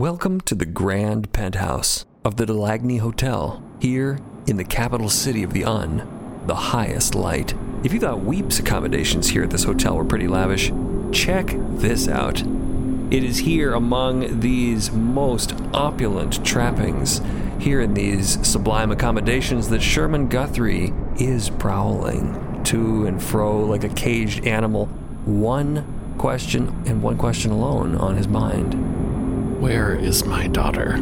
Welcome to the grand penthouse of the Delagny Hotel, here in the capital city of the Un, the highest light. If you thought Weep's accommodations here at this hotel were pretty lavish, check this out. It is here among these most opulent trappings, here in these sublime accommodations, that Sherman Guthrie is prowling to and fro like a caged animal. One question and one question alone on his mind. Where is my daughter?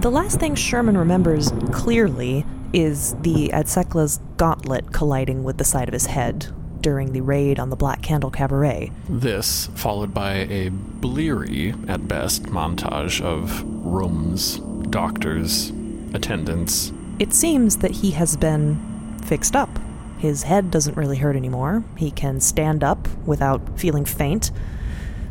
The last thing Sherman remembers clearly is the Adsekla's gauntlet colliding with the side of his head during the raid on the Black Candle Cabaret. This, followed by a bleary, at best, montage of rooms, doctors, attendants. It seems that he has been fixed up. His head doesn't really hurt anymore. He can stand up without feeling faint.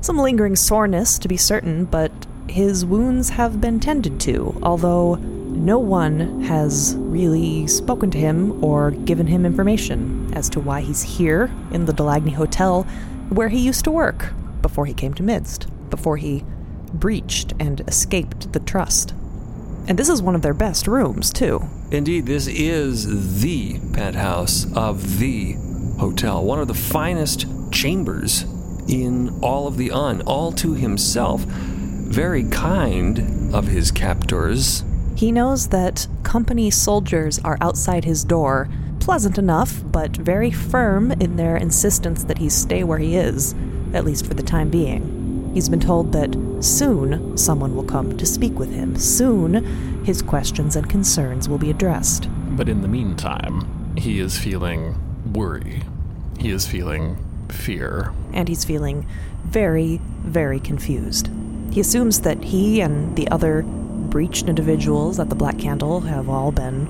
Some lingering soreness, to be certain, but his wounds have been tended to, although no one has really spoken to him or given him information as to why he's here in the Delagny Hotel where he used to work before he came to Midst, before he breached and escaped the trust. And this is one of their best rooms, too. Indeed, this is the penthouse of the hotel, one of the finest chambers in all of the Un, all to himself. Very kind of his captors. He knows that company soldiers are outside his door, pleasant enough, but very firm in their insistence that he stay where he is, at least for the time being. He's been told that soon someone will come to speak with him. Soon his questions and concerns will be addressed. But in the meantime, he is feeling worry. He is feeling fear. And he's feeling very, very confused. He assumes that he and the other breached individuals at the Black Candle have all been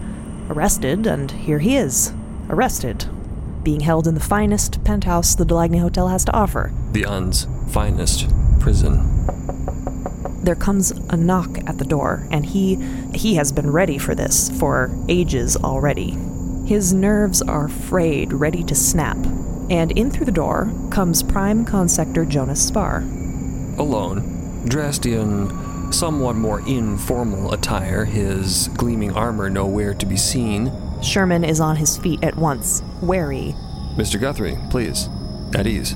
arrested, and here he is, arrested, being held in the finest penthouse the Delagny Hotel has to offer. The Un's finest prison. There comes a knock at the door, and he he has been ready for this for ages already. His nerves are frayed, ready to snap, and in through the door comes Prime Consector Jonas Spar. Alone, dressed in somewhat more informal attire, his gleaming armor nowhere to be seen. Sherman is on his feet at once, wary. Mr. Guthrie, please, at ease.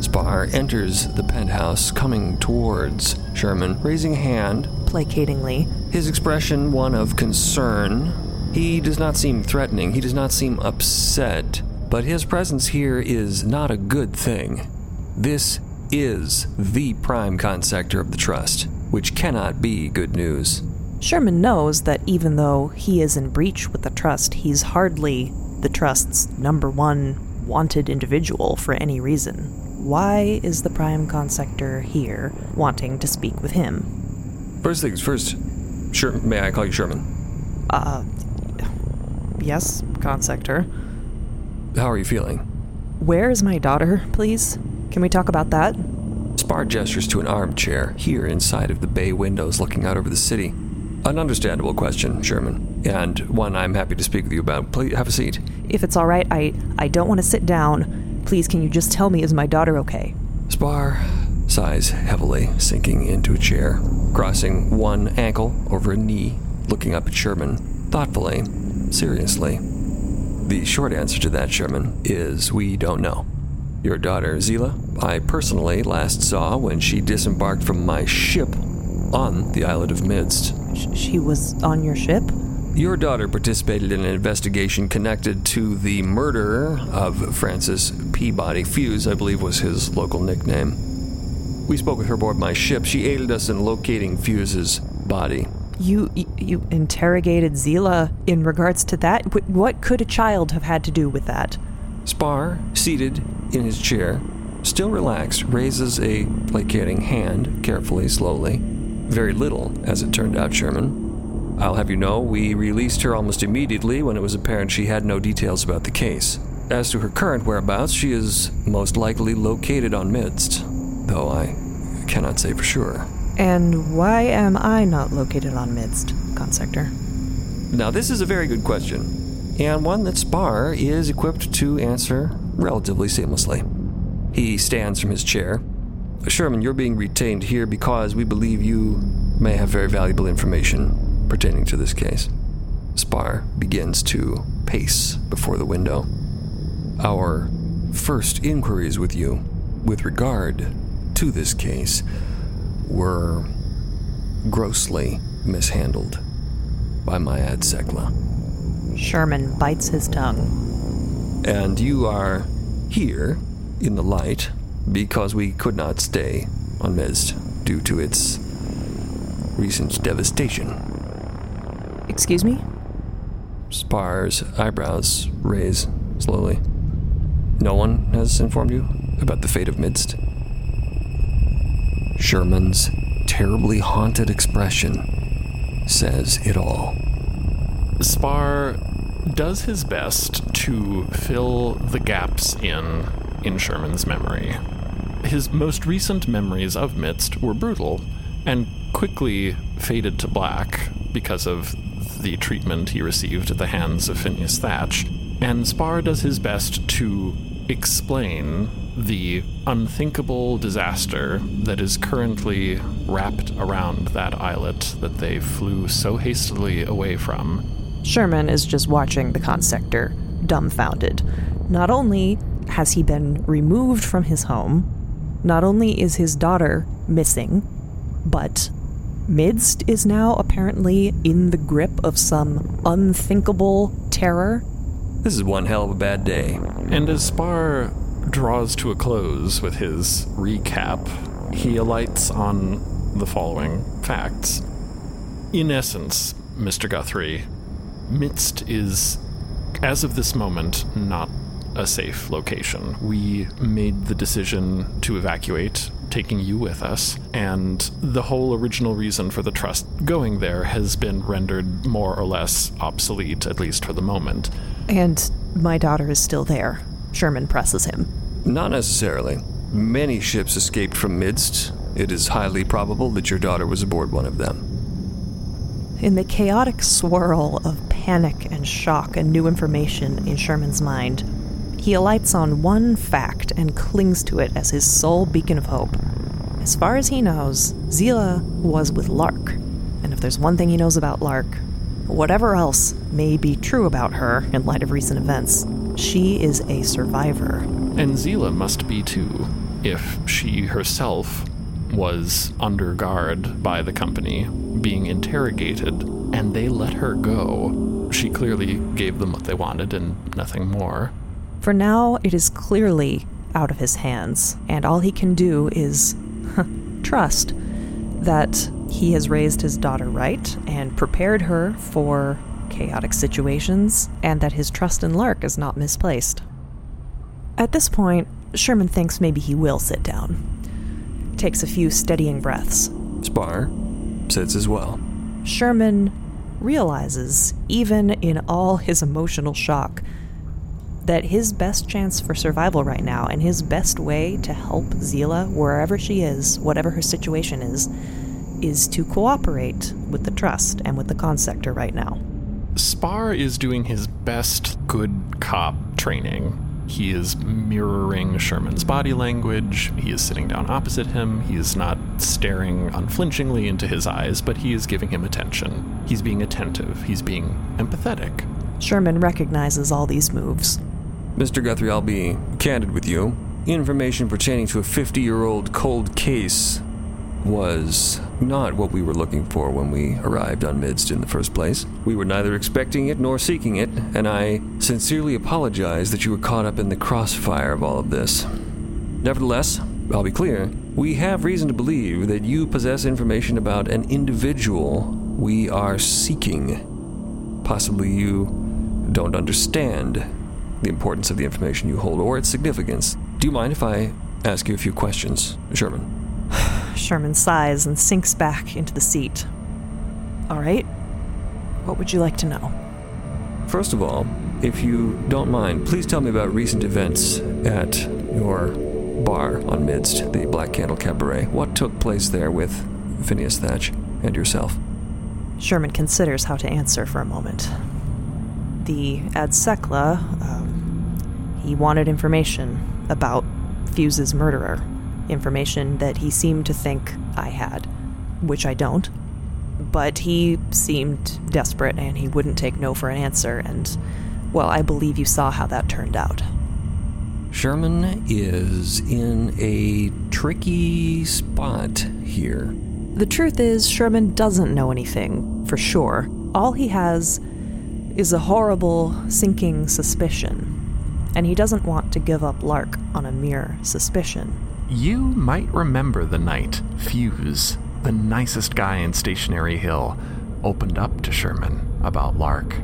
Spar enters the penthouse, coming towards Sherman, raising a hand, placatingly. his expression one of concern. He does not seem threatening, he does not seem upset, but his presence here is not a good thing. This is the prime consector of the trust, which cannot be good news. Sherman knows that even though he is in breach with the trust, he's hardly the trust's number one wanted individual for any reason. Why is the prime consector here wanting to speak with him? First things first, Sher- may I call you Sherman? Uh, yes, consector. How are you feeling? Where is my daughter, please? Can we talk about that? Spar gestures to an armchair here inside of the bay windows looking out over the city. An understandable question, Sherman, and one I'm happy to speak with you about. Please have a seat. If it's all right, I I don't want to sit down. Please, can you just tell me is my daughter okay? Spar sighs heavily, sinking into a chair, crossing one ankle over a knee, looking up at Sherman, thoughtfully, seriously. The short answer to that, Sherman, is we don't know. Your daughter, Zila, I personally last saw when she disembarked from my ship on the islet of Midst. She was on your ship? Your daughter participated in an investigation connected to the murder of Francis Peabody. Fuse, I believe, was his local nickname. We spoke with her aboard my ship. She aided us in locating Fuse's body. You you interrogated Zila in regards to that? What could a child have had to do with that? Spar, seated in his chair, still relaxed, raises a placating hand, carefully, slowly. Very little, as it turned out, Sherman. I'll have you know, we released her almost immediately when it was apparent she had no details about the case. As to her current whereabouts, she is most likely located on Midst, though I cannot say for sure. And why am I not located on Midst, consector? Now, this is a very good question, and one that Spar is equipped to answer relatively seamlessly. He stands from his chair, Sherman, you're being retained here because we believe you may have very valuable information pertaining to this case. Spar begins to pace before the window. Our first inquiries with you with regard to this case were grossly mishandled by my Adsekla. Sherman bites his tongue. And you are here in the light because we could not stay on Midst due to its recent devastation. Excuse me? Spar's eyebrows raise slowly. No one has informed you about the fate of Midst? Sherman's terribly haunted expression says it all. Spar does his best to fill the gaps in in Sherman's memory. His most recent memories of Midst were brutal and quickly faded to black because of the treatment he received at the hands of Phineas Thatch. And Spar does his best to explain the unthinkable disaster that is currently wrapped around that islet that they flew so hastily away from. Sherman is just watching the consector, dumbfounded. Not only has he been removed from his home, not only is his daughter missing, but Midst is now apparently in the grip of some unthinkable terror. This is one hell of a bad day. And as Spar draws to a close with his recap, he alights on the following facts. In essence, Mr. Guthrie, Midst is, as of this moment, not a safe location. We made the decision to evacuate, taking you with us, and the whole original reason for the trust going there has been rendered more or less obsolete, at least for the moment. And my daughter is still there. Sherman presses him. Not necessarily. Many ships escaped from Midst. It is highly probable that your daughter was aboard one of them. In the chaotic swirl of panic and shock and new information in Sherman's mind, he alights on one fact and clings to it as his sole beacon of hope. As far as he knows, Zila was with Lark. And if there's one thing he knows about Lark, whatever else may be true about her in light of recent events, she is a survivor. And Zila must be too, if she herself was under guard by the company, being interrogated, and they let her go. She clearly gave them what they wanted and nothing more. For now, it is clearly out of his hands, and all he can do is trust that he has raised his daughter right and prepared her for chaotic situations, and that his trust in Lark is not misplaced. At this point, Sherman thinks maybe he will sit down. Takes a few steadying breaths. Spar sits as well. Sherman realizes, even in all his emotional shock, that his best chance for survival right now and his best way to help Zila wherever she is, whatever her situation is, is to cooperate with the trust and with the consector right now. Spar is doing his best good cop training. He is mirroring Sherman's body language. He is sitting down opposite him. He is not staring unflinchingly into his eyes, but he is giving him attention. He's being attentive. He's being empathetic. Sherman recognizes all these moves. Mr. Guthrie, I'll be candid with you. Information pertaining to a 50 year old cold case was not what we were looking for when we arrived on Midst in the first place. We were neither expecting it nor seeking it, and I sincerely apologize that you were caught up in the crossfire of all of this. Nevertheless, I'll be clear, we have reason to believe that you possess information about an individual we are seeking. Possibly you don't understand the importance of the information you hold or its significance. Do you mind if I ask you a few questions, Sherman? Sherman sighs and sinks back into the seat. All right. What would you like to know? First of all, if you don't mind, please tell me about recent events at your bar on Midst, the Black Candle Cabaret. What took place there with Phineas Thatch and yourself? Sherman considers how to answer for a moment. The Adsekla, um, he wanted information about Fuse's murderer. Information that he seemed to think I had, which I don't. But he seemed desperate and he wouldn't take no for an answer, and, well, I believe you saw how that turned out. Sherman is in a tricky spot here. The truth is, Sherman doesn't know anything, for sure. All he has is a horrible, sinking suspicion, and he doesn't want to give up Lark on a mere suspicion. You might remember the night Fuse, the nicest guy in Stationary Hill, opened up to Sherman about Lark,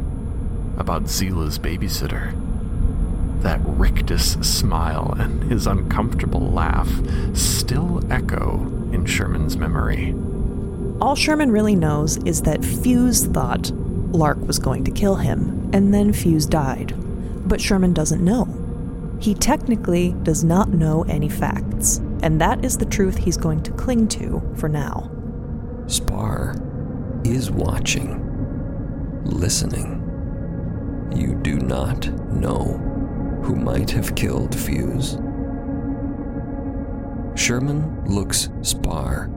about Zila's babysitter. That rictus smile and his uncomfortable laugh still echo in Sherman's memory. All Sherman really knows is that Fuse thought Lark was going to kill him, and then Fuse died. But Sherman doesn't know. He technically does not know any facts, and that is the truth he's going to cling to for now. Spar is watching, listening. You do not know who might have killed Fuse. Sherman looks Spar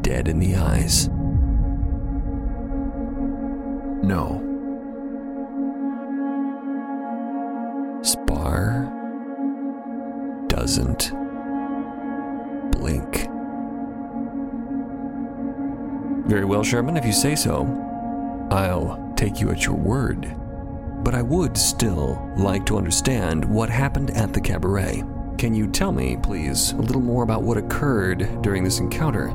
dead in the eyes. No. Very well, Sherman, if you say so. I'll take you at your word. But I would still like to understand what happened at the cabaret. Can you tell me, please, a little more about what occurred during this encounter?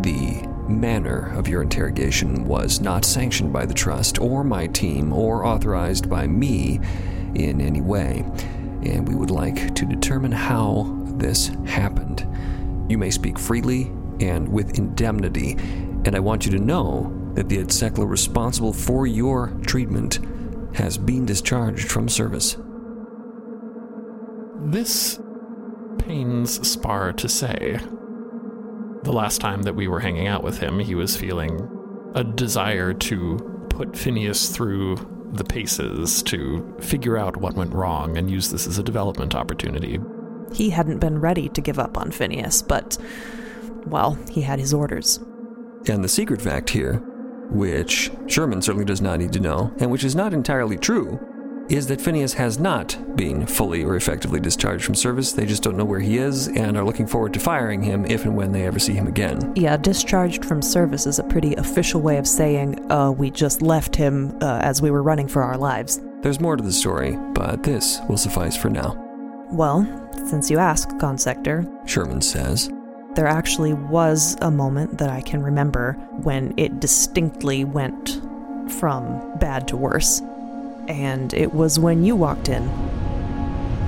The manner of your interrogation was not sanctioned by the Trust or my team or authorized by me in any way, and we would like to determine how this happened. You may speak freely and with indemnity, and I want you to know that the Adsekla responsible for your treatment has been discharged from service. This pains Spar to say. The last time that we were hanging out with him, he was feeling a desire to put Phineas through the paces to figure out what went wrong and use this as a development opportunity. He hadn't been ready to give up on Phineas, but, well, he had his orders. And the secret fact here, which Sherman certainly does not need to know, and which is not entirely true, is that Phineas has not been fully or effectively discharged from service. They just don't know where he is and are looking forward to firing him if and when they ever see him again. Yeah, discharged from service is a pretty official way of saying, uh, we just left him uh, as we were running for our lives. There's more to the story, but this will suffice for now. Well, since you ask, Consector, Sherman says, there actually was a moment that I can remember when it distinctly went from bad to worse. And it was when you walked in.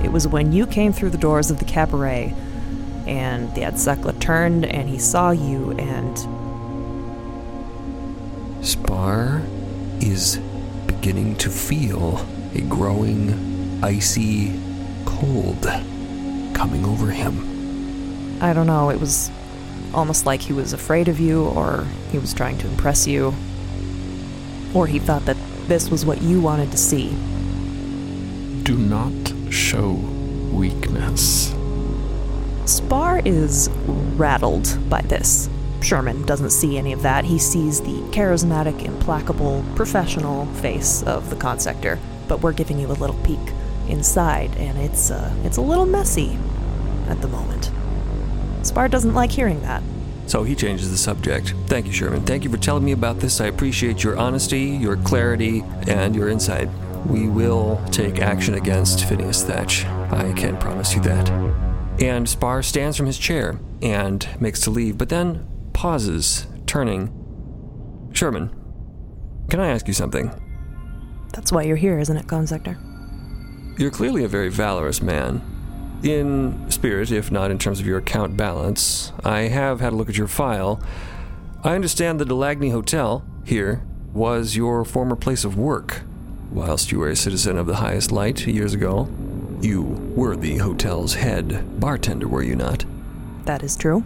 It was when you came through the doors of the cabaret, and the Adsekla turned and he saw you, and. Spar is beginning to feel a growing, icy cold coming over him. I don't know, it was almost like he was afraid of you, or he was trying to impress you, or he thought that this was what you wanted to see. Do not show weakness. Spar is rattled by this. Sherman doesn't see any of that. He sees the charismatic, implacable, professional face of the consector. But we're giving you a little peek inside, and it's uh, it's a little messy at the moment. Spar doesn't like hearing that. So he changes the subject. Thank you, Sherman. Thank you for telling me about this. I appreciate your honesty, your clarity, and your insight. We will take action against Phineas Thatch. I can promise you that. And Spar stands from his chair and makes to leave, but then pauses, turning. Sherman, can I ask you something? That's why you're here, isn't it, Consector? You're clearly a very valorous man. In spirit, if not in terms of your account balance, I have had a look at your file. I understand the Delagny Hotel, here, was your former place of work. Whilst you were a citizen of the highest light years ago, you were the hotel's head bartender, were you not? That is true.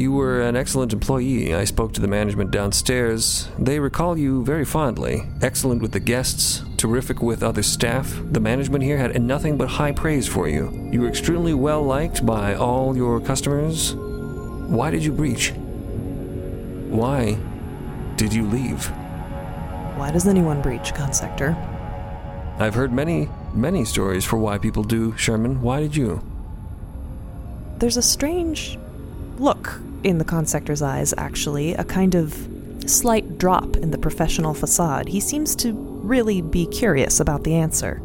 You were an excellent employee. I spoke to the management downstairs. They recall you very fondly. Excellent with the guests, terrific with other staff. The management here had nothing but high praise for you. You were extremely well liked by all your customers. Why did you breach? Why did you leave? Why does anyone breach, Consector? I've heard many, many stories for why people do, Sherman. Why did you? There's a strange look in the consector's eyes, actually, a kind of slight drop in the professional facade. He seems to really be curious about the answer.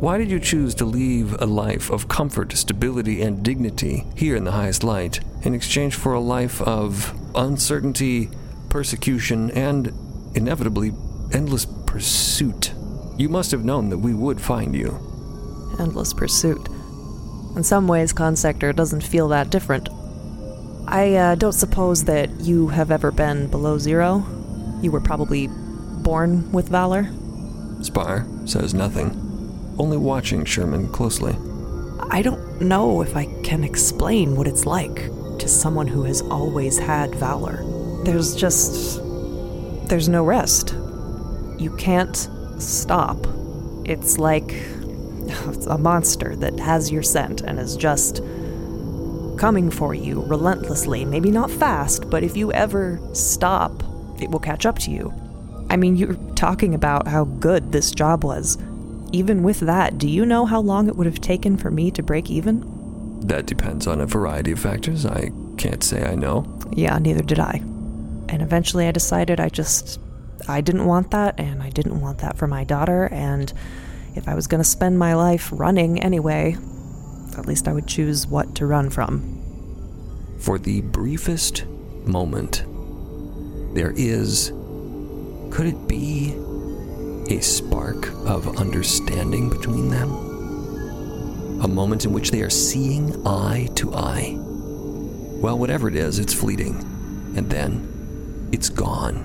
Why did you choose to leave a life of comfort, stability, and dignity here in the highest light in exchange for a life of uncertainty, persecution, and inevitably endless pursuit? You must have known that we would find you. Endless pursuit. In some ways, Consector doesn't feel that different. I uh, don't suppose that you have ever been below zero. You were probably born with valor. Spar says nothing, only watching Sherman closely. I don't know if I can explain what it's like to someone who has always had valor. There's just. There's no rest. You can't stop. It's like it's a monster that has your scent and is just coming for you relentlessly. Maybe not fast, but if you ever stop, it will catch up to you. I mean, you're talking about how good this job was. Even with that, do you know how long it would have taken for me to break even? That depends on a variety of factors. I can't say I know. Yeah, neither did I. And eventually I decided I just. I didn't want that, and I didn't want that for my daughter, and if I was going to spend my life running anyway, at least I would choose what to run from. For the briefest moment, there is. Could it be a spark of understanding between them? A moment in which they are seeing eye to eye. Well, whatever it is, it's fleeting. And then it's gone.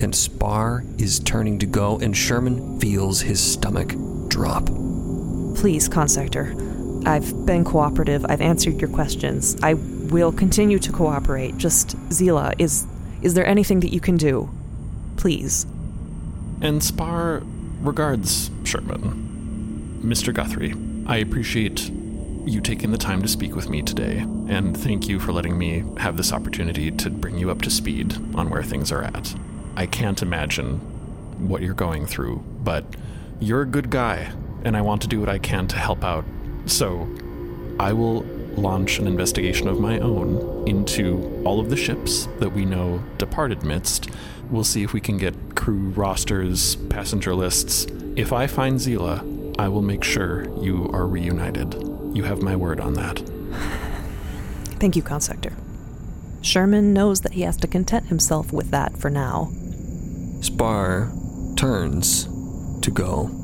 And Spar is turning to go, and Sherman feels his stomach drop. Please, Consector. I've been cooperative. I've answered your questions. I will continue to cooperate. Just, Zila, is is there anything that you can do? Please. And Spar regards Sherman. Mr. Guthrie, I appreciate you taking the time to speak with me today, and thank you for letting me have this opportunity to bring you up to speed on where things are at. I can't imagine what you're going through, but you're a good guy, and I want to do what I can to help out. So, I will launch an investigation of my own into all of the ships that we know departed midst. We'll see if we can get crew rosters, passenger lists. If I find Zila, I will make sure you are reunited. You have my word on that. Thank you, Consector. Sherman knows that he has to content himself with that for now. Spar turns to go.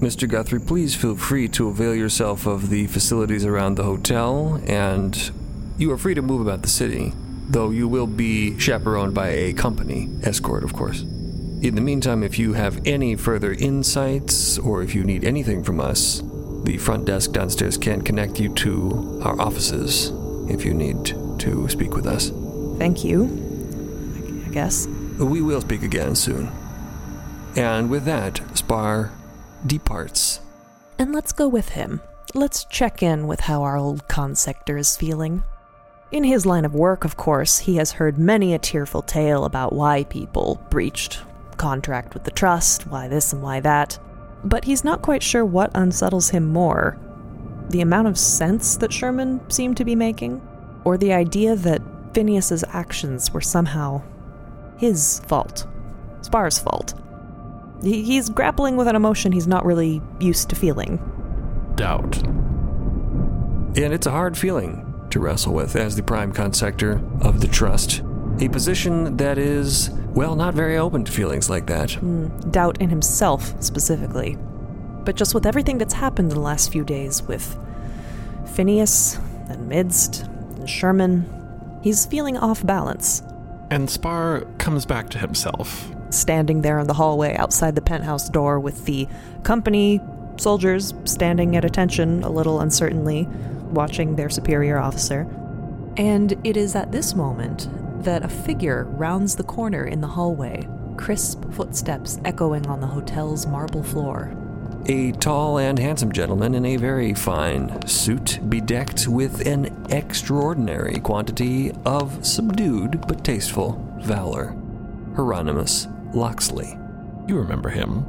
Mr. Guthrie, please feel free to avail yourself of the facilities around the hotel, and you are free to move about the city, though you will be chaperoned by a company escort, of course. In the meantime, if you have any further insights or if you need anything from us, the front desk downstairs can connect you to our offices if you need to speak with us. Thank you. I guess. We will speak again soon. And with that, Spar departs. And let's go with him. Let's check in with how our old consector is feeling. In his line of work, of course, he has heard many a tearful tale about why people breached contract with the trust, why this and why that. But he's not quite sure what unsettles him more the amount of sense that Sherman seemed to be making, or the idea that Phineas's actions were somehow his fault, Spar's fault. He- He's grappling with an emotion he's not really used to feeling. Doubt. And it's a hard feeling to wrestle with as the prime consector of the trust. A position that is, well, not very open to feelings like that. Hmm, doubt in himself, specifically. But just with everything that's happened in the last few days with Phineas and Midst and Sherman, he's feeling off balance. And Spar comes back to himself. Standing there in the hallway outside the penthouse door with the company soldiers standing at attention a little uncertainly, watching their superior officer. And it is at this moment that a figure rounds the corner in the hallway, crisp footsteps echoing on the hotel's marble floor. A tall and handsome gentleman in a very fine suit, bedecked with an extraordinary quantity of subdued but tasteful valor. Hieronymus Locksley. You remember him.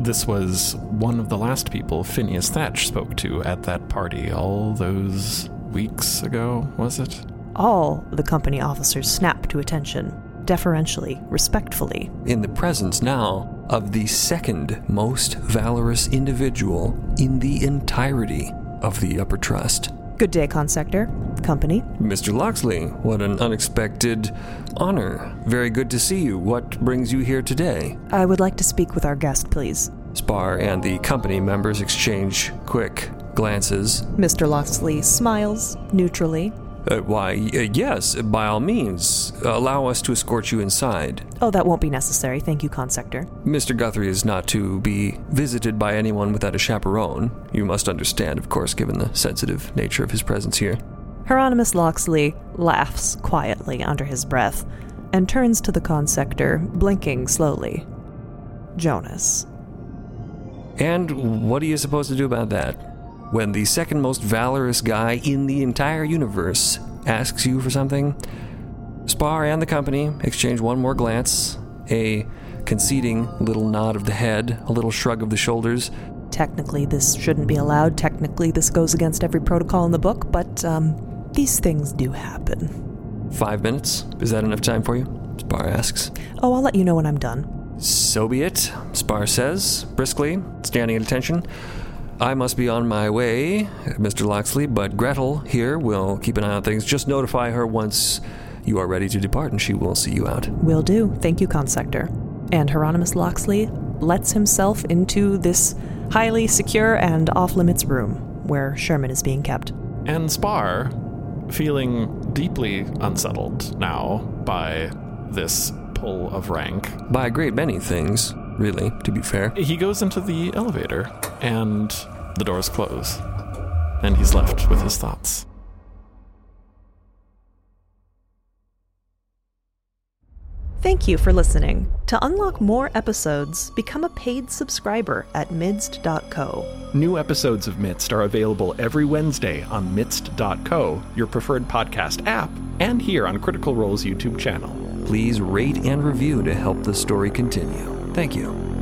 This was one of the last people Phineas Thatch spoke to at that party all those weeks ago, was it? All the company officers snapped to attention, deferentially, respectfully. In the presence now of the second most valorous individual in the entirety of the Upper Trust. Good day, Consector. Company. Mr. Locksley, what an unexpected honor. Very good to see you. What brings you here today? I would like to speak with our guest, please. Spar and the company members exchange quick glances. Mr. Locksley smiles neutrally. Uh, why, uh, yes, by all means. Allow us to escort you inside. Oh, that won't be necessary. Thank you, Consector. Mr. Guthrie is not to be visited by anyone without a chaperone. You must understand, of course, given the sensitive nature of his presence here. Hieronymus Locksley laughs quietly under his breath and turns to the consector, blinking slowly. Jonas. And what are you supposed to do about that? When the second most valorous guy in the entire universe asks you for something, Spar and the company exchange one more glance, a conceding little nod of the head, a little shrug of the shoulders. Technically, this shouldn't be allowed. Technically, this goes against every protocol in the book, but um, these things do happen. Five minutes? Is that enough time for you? Spar asks. Oh, I'll let you know when I'm done. So be it, Spar says, briskly, standing at attention. I must be on my way, Mr. Locksley, but Gretel here will keep an eye on things. Just notify her once you are ready to depart, and she will see you out. Will do. Thank you, Consector. And Hieronymus Locksley lets himself into this highly secure and off limits room where Sherman is being kept. And Spar, feeling deeply unsettled now by this pull of rank, By a great many things, really, to be fair. he goes into the elevator and the doors close. And he's left with his thoughts. Thank you for listening. To unlock more episodes, become a paid subscriber at midst.co. New episodes of Midst are available every Wednesday on Midst.co, your preferred podcast app, and here on Critical Role's YouTube channel. Please rate and review to help the story continue. Thank you.